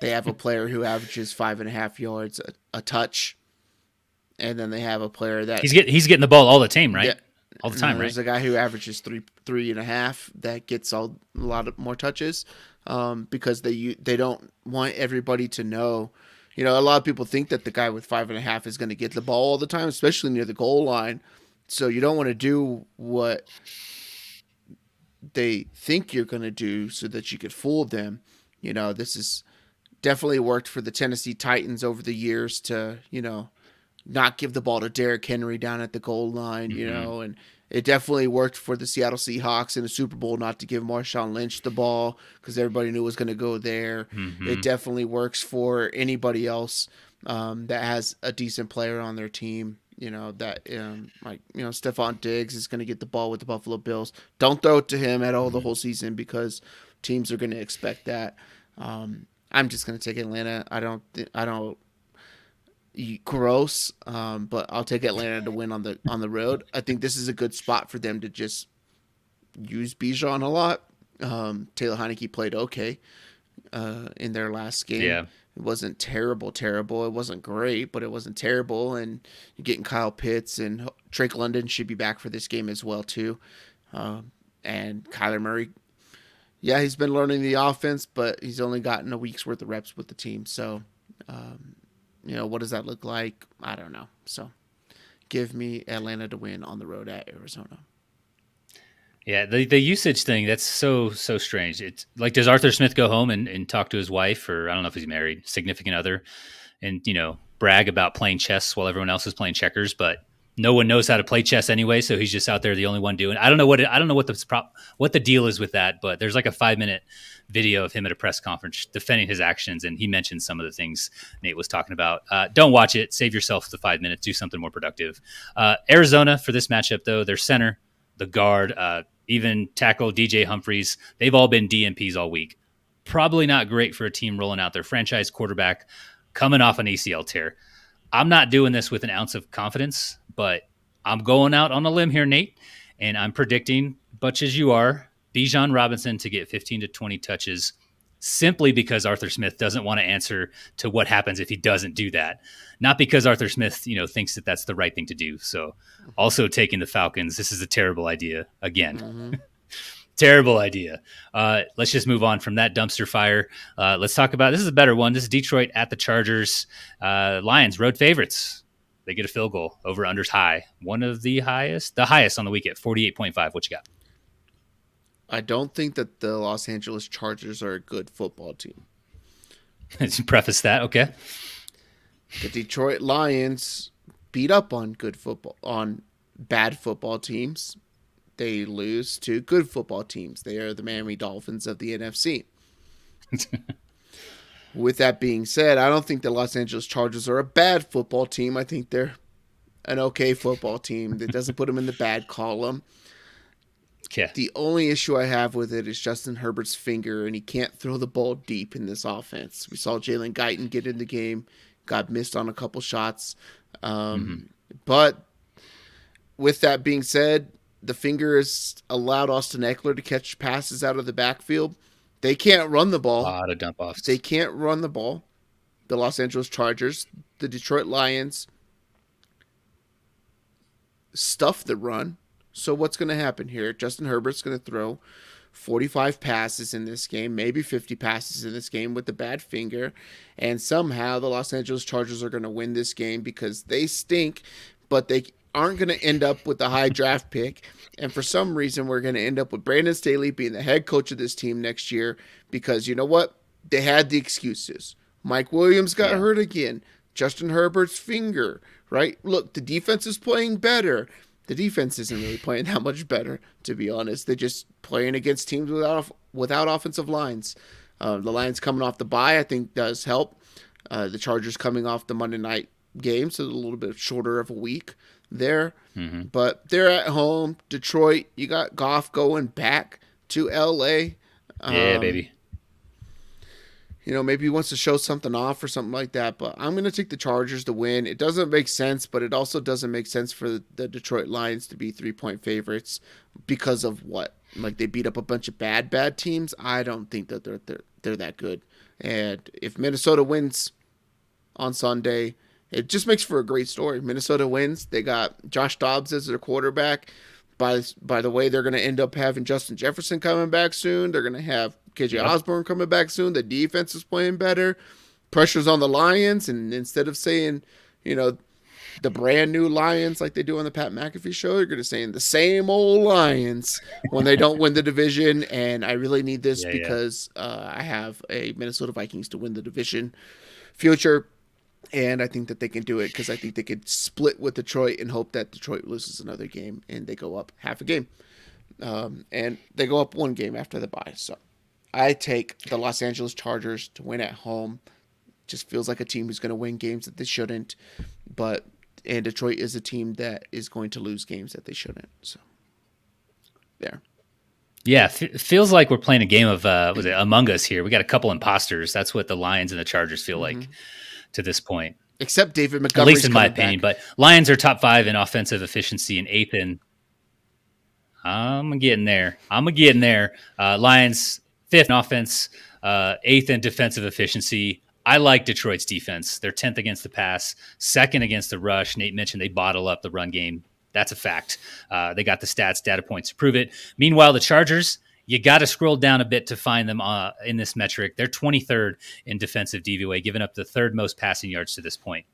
they have a player who averages five and a half yards a, a touch, and then they have a player that He's get he's getting the ball all the time, right? Yeah. All the time, then right? There's a guy who averages three three and a half that gets all a lot of more touches, um, because they they don't want everybody to know. You know, a lot of people think that the guy with five and a half is going to get the ball all the time, especially near the goal line. So you don't want to do what they think you're going to do so that you could fool them. You know, this is definitely worked for the Tennessee Titans over the years to, you know, not give the ball to Derrick Henry down at the goal line, you Mhm. know, and it definitely worked for the Seattle Seahawks in the Super Bowl not to give Marshawn Lynch the ball because everybody knew it was going to go there. Mhm. It definitely works for anybody else um, that has a decent player on their team. You know that um, like you know Stefon Diggs is going to get the ball with the Buffalo Bills. Don't throw it to him at all the whole season because teams are going to expect that. Um, I'm just going to take Atlanta. I don't. thi- I don't. Gross, um, but I'll take Atlanta to win on the on the road. I think this is a good spot for them to just use Bijan a lot. Um, Taylor Heinicke played okay uh, in their last game. Yeah. It wasn't terrible, terrible. It wasn't great, but it wasn't terrible. And you're getting Kyle Pitts and Drake London should be back for this game as well too. Um, and Kyler Murray, yeah, he's been learning the offense, but he's only gotten a week's worth of reps with the team. So, um, you know, what does that look like? I don't know. So, give me Atlanta to win on the road at Arizona. Yeah, the the usage thing that's so so strange. It's like does Arthur Smith go home and, and talk to his wife or I don't know if he's married, significant other, and you know brag about playing chess while everyone else is playing checkers, but no one knows how to play chess anyway, so he's just out there the only one doing. I don't know what it, I don't know what the prop what the deal is with that, but there's like a five minute video of him at a press conference defending his actions, and he mentioned some of the things Nate was talking about. Uh, don't watch it. Save yourself the five minutes. Do something more productive. Uh, Arizona for this matchup though, their center, the guard, uh, even tackle DJ Humphries. They've all been DNPs all week. Probably not great for a team rolling out their franchise quarterback coming off an ACL tear. I'm not doing this with an ounce of confidence, but I'm going out on a limb here, Nate, and I'm predicting, much as you are, Bijan Robinson to get 15 to 20 touches simply because Arthur Smith doesn't want to answer to what happens if he doesn't do that. Not because Arthur Smith, you know, thinks that that's the right thing to do. So, also taking the Falcons, this is a terrible idea again. Mhm. Terrible idea. Uh, let's just move on from that dumpster fire. Uh, let's talk about this is a better one. This is Detroit at the Chargers. Uh, Lions road favorites. They get a field goal over unders high. One of the highest, the highest on the week at forty eight point five. What you got? I don't think that the Los Angeles Chargers are a good football team. Let's Preface that, okay. The Detroit Lions beat up on good football on bad football teams. They lose to good football teams. They are the Miami Dolphins of the NFC. With that being said, I don't think the Los Angeles Chargers are a bad football team. I think they're an okay football team that doesn't put them in the bad column. Okay. The only issue I have with it is Justin Herbert's finger, and he can't throw the ball deep in this offense. We saw Jalen Guyton get in the game, got missed on a couple shots. Um, But with that being said, the finger has allowed Austin Ekeler to catch passes out of the backfield. They can't run the ball. A lot of dump offs. They can't run the ball. The Los Angeles Chargers, the Detroit Lions stuff the run. So what's going to happen here? Justin Herbert's going to throw 45 passes in this game, maybe 50 passes in this game with the bad finger, and somehow the Los Angeles Chargers are going to win this game because they stink, but they aren't going to end up with a high draft pick. And for some reason, we're going to end up with Brandon Staley being the head coach of this team next year because you know what? They had the excuses. Mike Williams got Yeah. hurt again. Justin Herbert's finger, right? Look, the defense is playing better. The defense isn't really playing that much better, to be honest. They're just playing against teams without without offensive lines. Uh, the Lions coming off the bye, I think, does help. Uh, the Chargers coming off the Monday night game, so a little bit shorter of a week there. Mhm. But they're at home. Detroit, you got Goff going back to LA. Yeah, Um, baby. you know, maybe he wants to show something off or something like that. But I'm going to take the Chargers to win. It doesn't make sense, but it also doesn't make sense for the Detroit Lions to be three point favorites because of what? Like they beat up a bunch of bad, bad teams. I don't think that they're they're, they're that good. And if Minnesota wins on Sunday, it just makes for a great story. Minnesota wins. They got Josh Dobbs as their quarterback. By by the way, they're going to end up having Justin Jefferson coming back soon. They're going to have KJ Yep. Osborn coming back soon. The defense is playing better. Pressure's on the Lions, and instead of saying, you know, the brand new Lions like they do on the Pat McAfee show, you're going to say in the same old Lions when they don't win the division. And I really need this Yeah, yeah. because uh, I have a Minnesota Vikings to win the division future. And I think that they can do it because I think they could split with Detroit and hope that Detroit loses another game and they go up half a game. Um, and they go up one game after the bye. So I take the Los Angeles Chargers to win at home. Just feels like a team who's going to win games that they shouldn't. But and Detroit is a team that is going to lose games that they shouldn't. So there. Yeah, f- feels like we're playing a game of uh, was it Among Us here. We got a couple imposters. That's what the Lions and the Chargers feel Mm-hmm. like to this point, Except David Montgomery. at least in my opinion. But Lions are top five in offensive efficiency and eighth in. I'm getting there. I'm getting there. Uh, Lions fifth in offense, uh, eighth in defensive efficiency. I like Detroit's defense. They're tenth against the pass, second against the rush. Nate mentioned they bottle up the run game. That's a fact. Uh, they got the stats, data points to prove it. Meanwhile, the Chargers, you got to scroll down a bit to find them uh, in this metric. They're 23rd in defensive DVOA, giving up the third most passing yards to this point.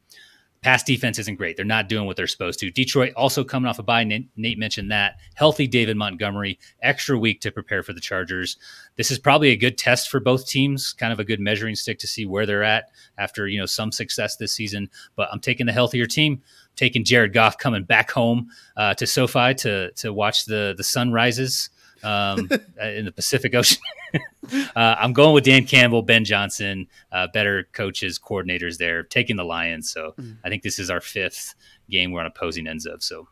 Pass defense isn't great. They're not doing what they're supposed to. Detroit also coming off a bye. Nate, mentioned that. Healthy David Montgomery, extra week to prepare for the Chargers. This is probably a good test for both teams, kind of a good measuring stick to see where they're at after you know some success this season. But I'm taking the healthier team, taking Jared Goff coming back home uh, to SoFi to to watch the the sun rises um, in the Pacific Ocean. uh, I'm going with Dan Campbell, Ben Johnson, uh, better coaches, coordinators there, taking the Lions. So Mm. I think this is our fifth game we're on opposing ends of. So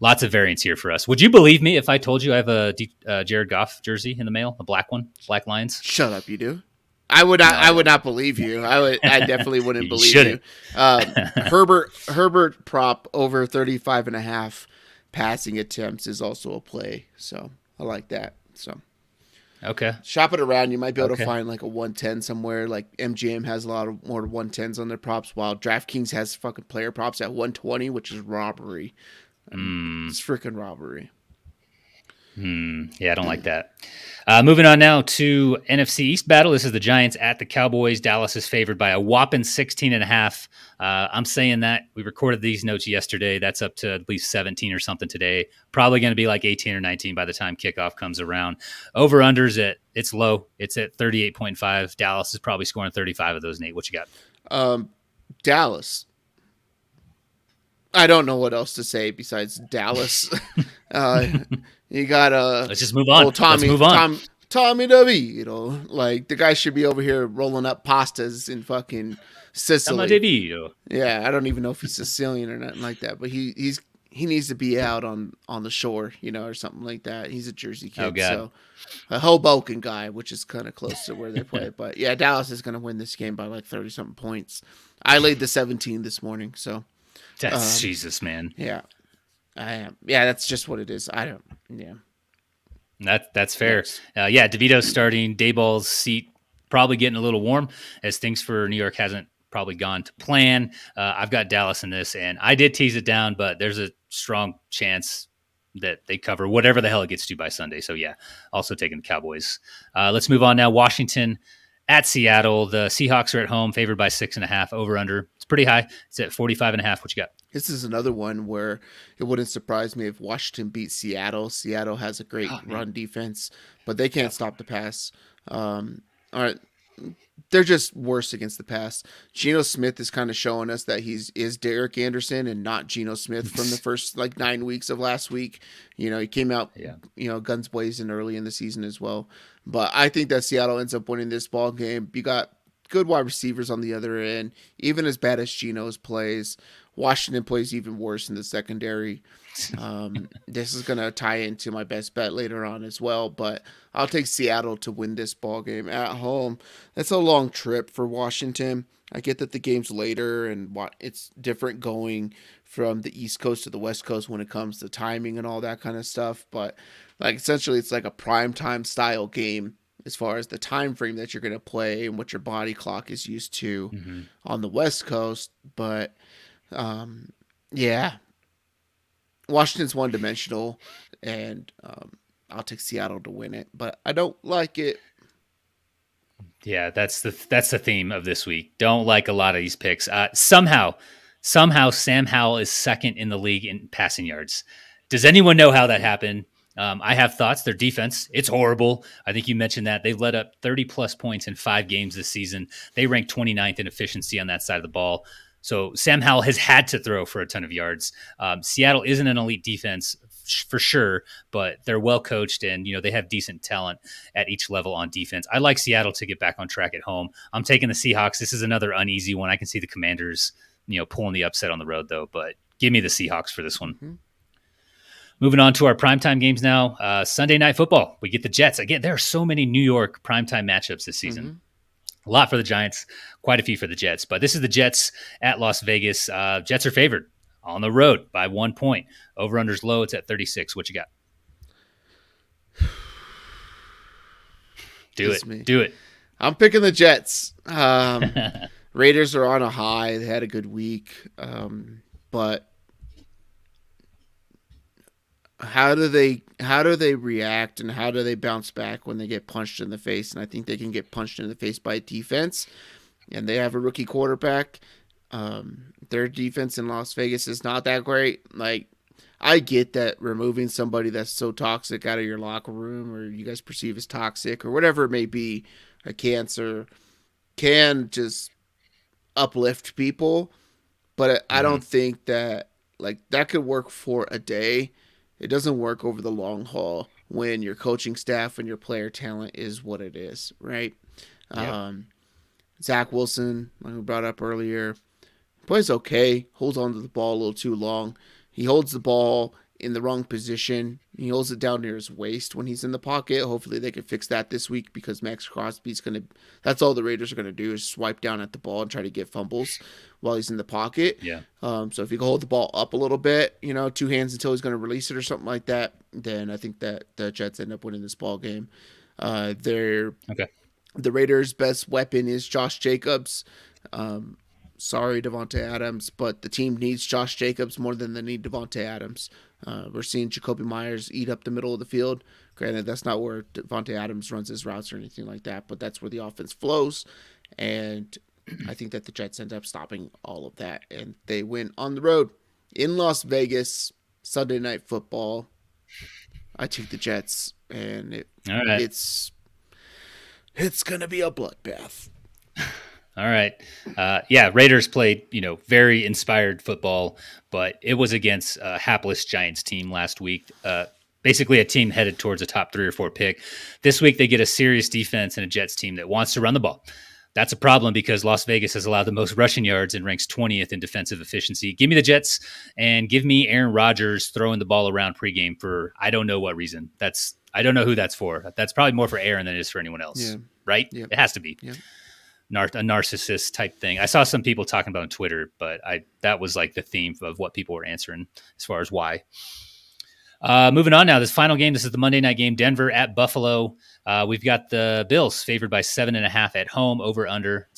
lots of variance here for us. Would you believe me if I told you I have a D- uh, Jared Goff jersey in the mail, a black one, black Lions? Shut up, you do. I would not. No. I would not believe you. I would. I definitely wouldn't You believe shouldn't. you. Um, Herbert Herbert prop over 35 and a half passing attempts is also a play. So I like that. So Okay. shop it around. You might be able Okay. to find like a 110 somewhere. Like MGM has a lot of more 110s on their props, while DraftKings has fucking player props at 120, which is robbery. Mm, It's freaking robbery. Hmm. Yeah, I don't like that. Uh, moving on now to NFC East battle. This is the Giants at the Cowboys. Dallas is favored by a whopping 16 and a half. Uh, I'm saying that we recorded these notes yesterday. That's up to at least 17 or something today. Probably going to be like 18 or 19 by the time kickoff comes around. Over unders at it's low. It's at 38.5. Dallas is probably scoring 35 of those. Nate, what you got? Um, Dallas. I don't know what else to say besides Dallas. uh, you got uh, Let's just move on. Tommy, Let's move on. Tom, Tommy DeVito. Like the guy should be over here rolling up pastas in fucking Sicily. DeVito. Yeah, I don't even know if he's Sicilian or nothing like that, but he he's he needs to be out on on the shore, you know, or something like that. He's a Jersey kid, Oh, God. so a Hoboken guy, which is kind of close to where they play. But yeah, Dallas is going to win this game by like thirty something points. I laid the seventeen this morning, so That's Um, Jesus, man. yeah, I am. Yeah, that's just what it is. I don't. Yeah, That that's fair. Uh, yeah, DeVito's starting. Daboll's seat probably getting a little warm as things for New York hasn't probably gone to plan. Uh, I've got Dallas in this, and I did tease it down, but there's a strong chance that they cover whatever the hell it gets to by Sunday. So yeah, also taking the Cowboys. Uh, let's move on now. Washington at Seattle. The Seahawks are at home, favored by six and a half. Over under. It's pretty high. It's at 45 and a half. What you got? This is another one where it wouldn't surprise me if Washington beat Seattle. Seattle has a great Oh, run defense, but they can't stop the pass. Um, all right. They're just worse against the pass. Geno Smith is kind of showing us that he's is Derek Anderson and not Geno Smith from the first like nine weeks of last week. You know, he came out Yeah. you know, guns blazing early in the season as well. But I think that Seattle ends up winning this ball game. You got good wide receivers on the other end. Even as bad as Geno's plays, Washington plays even worse in the secondary. Um, this is gonna tie into my best bet later on as well. But I'll take Seattle to win this ball game at home. That's a long trip for Washington. I get that the game's later and what it's different going from the East Coast to the West Coast when it comes to timing and all that kind of stuff. But like essentially, it's like a prime time style game as far as the time frame that you're going to play and what your body clock is used to Mhm. on the West Coast. But um, yeah, Washington's one dimensional, and um, I'll take Seattle to win it. But I don't like it. Yeah, that's the that's the theme of this week. Don't like a lot of these picks. Uh, somehow, somehow, Sam Howell is second in the league in passing yards. Does anyone know how that happened? Um, I have thoughts. Their defense, it's horrible. I think you mentioned that they've let up 30 plus points in five games this season. They rank 29th in efficiency on that side of the ball. So Sam Howell has had to throw for a ton of yards. Um, Seattle isn't an elite defense for sure, but they're well coached and you know they have decent talent at each level on defense. I like Seattle to get back on track at home. I'm taking the Seahawks. This is another uneasy one. I can see the Commanders, you know, pulling the upset on the road though, but give me the Seahawks for this one. Mhm. Moving on to our primetime games now. Uh, Sunday night football. We get the Jets. Again, there are so many New York primetime matchups this season. A lot for the Giants, quite a few for the Jets. But this is the Jets at Las Vegas. Uh, Jets are favored on the road by one point. Over unders low. It's at 36. What you got? Do it. me. Do it. I'm picking the Jets. Um, Raiders are on a high. They had a good week, um, but how do they how do they react and how do they bounce back when they get punched in the face? And I think they can get punched in the face by defense, and they have a rookie quarterback. Um, their defense in Las Vegas is not that great. Like I get that removing somebody that's so toxic out of your locker room or you guys perceive as toxic or whatever it may be, a cancer can just uplift people, but I I don't think that like that could work for a day. It doesn't work over the long haul when your coaching staff and your player talent is what it is, right? Yeah. Um, Zach Wilson, like we brought up earlier, plays okay, holds on to the ball a little too long. He holds the ball in the wrong position. He holds it down near his waist when he's in the pocket. Hopefully they can fix that this week because Maxx Crosby's gonna that's all the Raiders are gonna do is swipe down at the ball and try to get fumbles while he's in the pocket. Yeah. Um, so if he can hold the ball up a little bit, you know, two hands until he's gonna release it or something like that, then I think that the Jets end up winning this ball game. Uh, they're Okay. the Raiders' best weapon is Josh Jacobs. Um, Sorry, Davante Adams, but the team needs Josh Jacobs more than they need Davante Adams. Uh, we're seeing Jakobi Meyers eat up the middle of the field. Granted, that's not where Davante Adams runs his routes or anything like that, but that's where the offense flows. And I think that the Jets end up stopping all of that, and they win on the road in Las Vegas Sunday Night Football. I took the Jets, and it, right. it's it's gonna be a bloodbath. All right. Uh, yeah, Raiders played, you know, very inspired football, but it was against a hapless Giants team last week. Uh, basically, a team headed towards a top three or four pick. This week, they get a serious defense and a Jets team that wants to run the ball. That's a problem because Las Vegas has allowed the most rushing yards and ranks 20th in defensive efficiency. Give me the Jets and give me Aaron Rodgers throwing the ball around pregame for I don't know what reason. That's I don't know who that's for. That's probably more for Aaron than it is for anyone else, Yeah. right? Yeah. It has to be Yeah. Nar- a narcissist type thing. I saw some people talking about on Twitter, but I that was like the theme of what people were answering as far as why. Uh, moving on now, this final game. This is the Monday night game, Denver at Buffalo. Uh, we've got the Bills favored by seven and a half at home, over under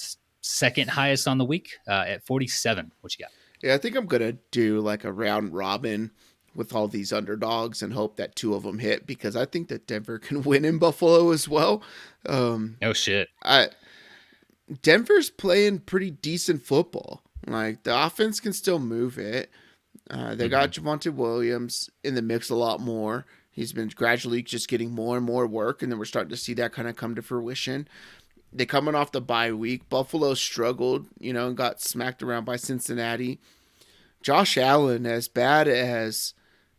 second highest on the week uh, at forty seven. What you got? Yeah, I think I'm gonna do like a round robin with all these underdogs and hope that two of them hit because I think that Denver can win in Buffalo as well. Um, Oh shit! I Denver's playing pretty decent football. Like the offense can still move it. Uh, they got Javonte Williams in the mix a lot more. He's been gradually just getting more and more work, and then we're starting to see that kind of come to fruition. They coming off the bye week. Buffalo struggled, you know, and got smacked around by Cincinnati. Josh Allen, as bad as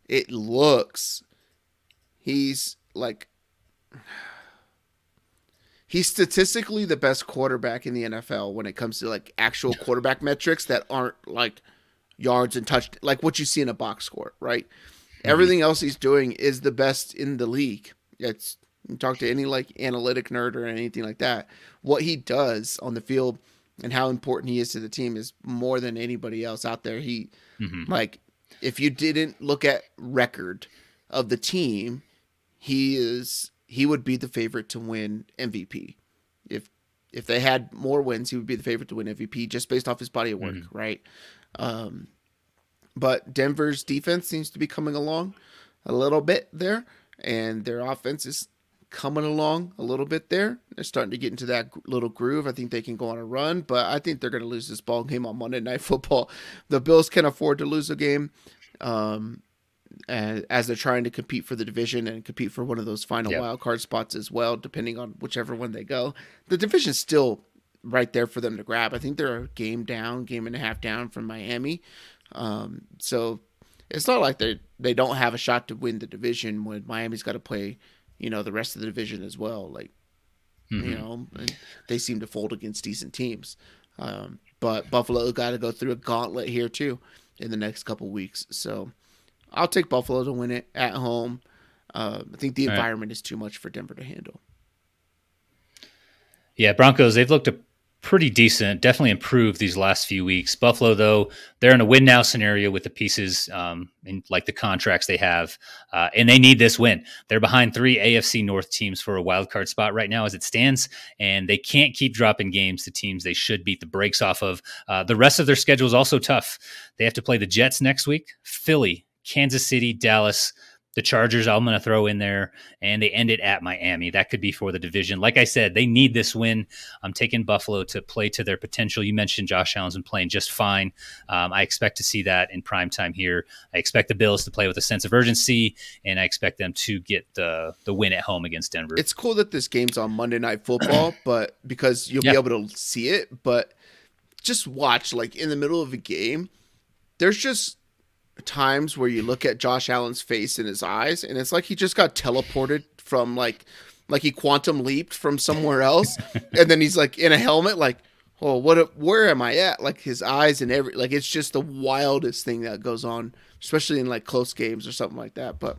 it looks, he's like he's statistically the best quarterback in the NFL when it comes to like actual quarterback metrics that aren't like yards and touch like what you see in a box score, right? Everything else he's doing is the best in the league. It's talk to any like analytic nerd or anything like that. What he does on the field and how important he is to the team is more than anybody else out there. He Mhm. like if you didn't look at record of the team, he is he would be the favorite to win MVP. If if they had more wins, he would be the favorite to win MVP just based off his body of work, right? Um, but Denver's defense seems to be coming along a little bit there, and their offense is coming along a little bit there. They're starting to get into that little groove. I think they can go on a run, but I think they're going to lose this ball game on Monday Night Football. The Bills can afford to lose a game. Um, and as they're trying to compete for the division and compete for one of those final Yep. wild card spots as well, depending on whichever one they go. The division's still right there for them to grab. I think they're a game down, game and a half down from Miami. Um, so it's not like they they don't have a shot to win the division when Miami's got to play, you know, the rest of the division as well. Like Mm-hmm. you know, they seem to fold against decent teams. Um, but Buffalo got to go through a gauntlet here too in the next couple weeks. So I'll take Buffalo to win it at home. Uh, I think the All right. environment is too much for Denver to handle. Yeah, Broncos, they've looked a pretty decent, definitely improved these last few weeks. Buffalo, though, they're in a win now scenario with the pieces um, and like the contracts they have, uh, and they need this win. They're behind three AFC North teams for a wild card spot right now as it stands, and they can't keep dropping games to teams they should beat the brakes off of. Uh, the rest of their schedule is also tough. They have to play the Jets next week, Philly, Kansas City, Dallas. The Chargers, I'm going to throw in there, and they end it at Miami. That could be for the division. Like I said, they need this win. I'm taking Buffalo to play to their potential. You mentioned Josh Allen's been playing just fine. Um, I expect to see that in prime time here. I expect the Bills to play with a sense of urgency, and I expect them to get the the win at home against Denver. It's cool that this game's on Monday Night Football, but because you'll Yeah. be able to see it, but just watch like in the middle of a game, there's just times where you look at Josh Allen's face and his eyes, and it's like he just got teleported from like like he quantum leaped from somewhere else, and then he's like in a helmet, like, oh, what? Where am I at? Like his eyes and every like it's just the wildest thing that goes on, especially in like close games or something like that. But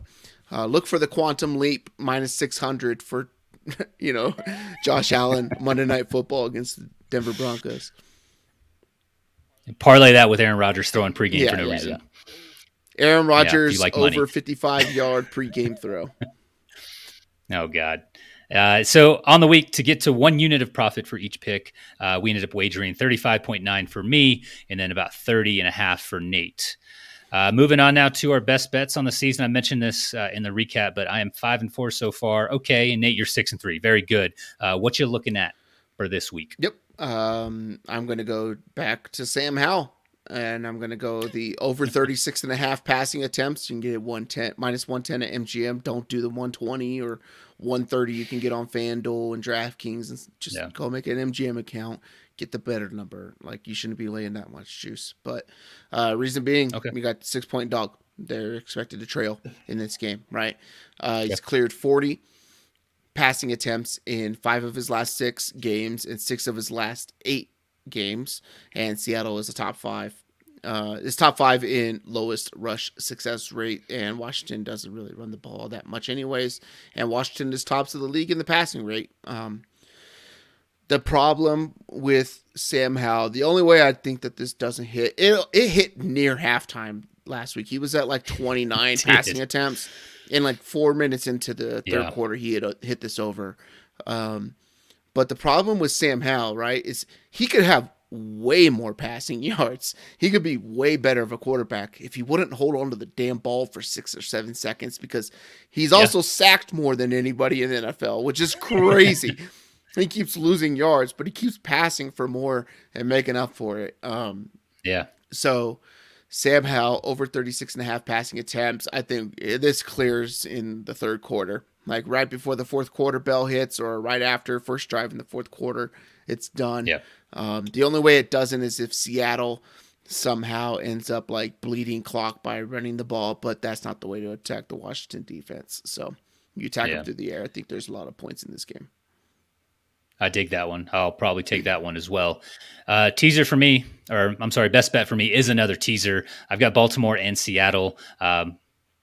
uh, look for the quantum leap minus six hundred for you know Josh Allen Monday Night Football against the Denver Broncos. Parlay that with Aaron Rodgers throwing pregame Yeah, for no yeah, reason. Aaron Rodgers like money. over 55 yard pregame throw. Oh God. Uh, so on the week to get to one unit of profit for each pick, uh, we ended up wagering 35.9 for me and then about 30 and a half for Nate. Uh, moving on now to our best bets on the season. I mentioned this uh, in the recap, but I am five and four so far. Okay, and Nate, you're six and three. Very good. Uh, what you looking at for this week? Yep. Um, I'm going to go back to Sam Howell and I'm going to go the over 36 and a half passing attempts. You can get it 110 minus 110 at MGM. Don't do the 120 or 130 you can get on FanDuel and DraftKings and just yeah. go make an MGM account. Get the better number. Like you shouldn't be laying that much juice. But uh, reason being, okay. we got six point dog. They're expected to trail in this game, right? Uh, he's cleared 40 passing attempts in five of his last six games and six of his last eight games, and Seattle is a top five. Uh, is top five in lowest rush success rate, and Washington doesn't really run the ball that much, anyways. And Washington is tops of the league in the passing rate. Um, the problem with Sam Howell, the only way I think that this doesn't hit it, it hit near halftime last week. He was at like 29 passing attempts, in like four minutes into the third yeah. quarter, he had uh, hit this over. Um, but the problem with Sam Howell, right, is he could have way more passing yards. He could be way better of a quarterback if he wouldn't hold on to the damn ball for six or seven seconds because he's yeah. also sacked more than anybody in the NFL, which is crazy. he keeps losing yards, but he keeps passing for more and making up for it. Um, yeah. So Sam Howell over 36 and a half passing attempts. I think this clears in the third quarter like right before the fourth quarter bell hits or right after first drive in the fourth quarter, it's done. Yeah. Um, the only way it doesn't is if Seattle somehow ends up like bleeding clock by running the ball, but that's not the way to attack the Washington defense. So you attack yeah. them through the air. I think there's a lot of points in this game. I dig that one. I'll probably take that one as well. Uh, teaser for me, or I'm sorry, best bet for me is another teaser. I've got Baltimore and Seattle. Um,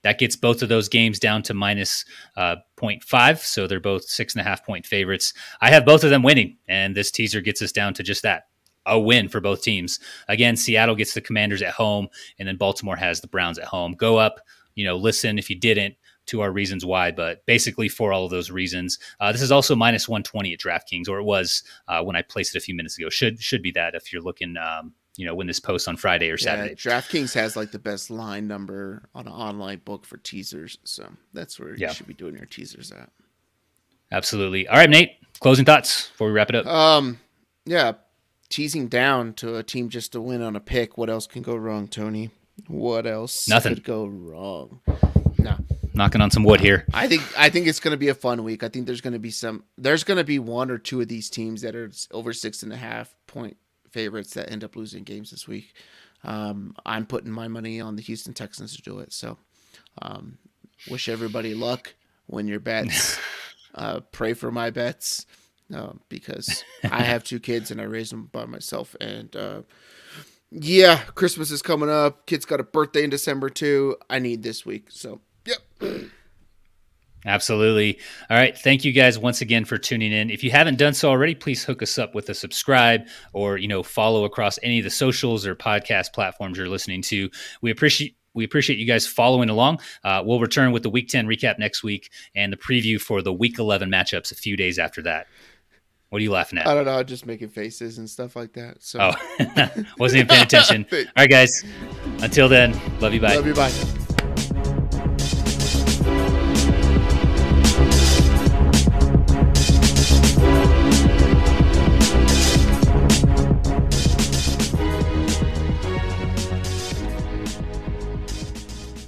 that gets both of those games down to minus, uh, 0.5. So they're both six and a half point favorites. I have both of them winning, and this teaser gets us down to just that a win for both teams. Again, Seattle gets the Commanders at home, and then Baltimore has the Browns at home. Go up, you know, listen if you didn't to our reasons why, but basically for all of those reasons. Uh, this is also minus 120 at DraftKings, or it was uh, when I placed it a few minutes ago. Should should be that if you're looking um, you know when this posts on Friday or Saturday. Yeah, DraftKings has like the best line number on an online book for teasers, so that's where yeah. you should be doing your teasers at. Absolutely. All right, Nate. Closing thoughts before we wrap it up. Um, yeah, teasing down to a team just to win on a pick. What else can go wrong, Tony? What else? Nothing could go wrong. No. Knocking on some wood here. I think I think it's going to be a fun week. I think there's going to be some. There's going to be one or two of these teams that are over six and a half point favorites that end up losing games this week. Um, I'm putting my money on the Houston Texans to do it. So, um, wish everybody luck when your bets. uh, pray for my bets uh, because I have two kids and I raise them by myself. And uh, yeah, Christmas is coming up. Kid's got a birthday in December too. I need this week. So, yep. Absolutely. All right. Thank you guys once again for tuning in. If you haven't done so already, please hook us up with a subscribe or, you know, follow across any of the socials or podcast platforms you're listening to. We appreciate we appreciate you guys following along. Uh, we'll return with the Week 10 recap next week and the preview for the Week 11 matchups a few days after that. What are you laughing at? I don't know. Just making faces and stuff like that. So, oh, wasn't even paying attention. All right, guys. Until then, love you. Bye. Love you. Bye.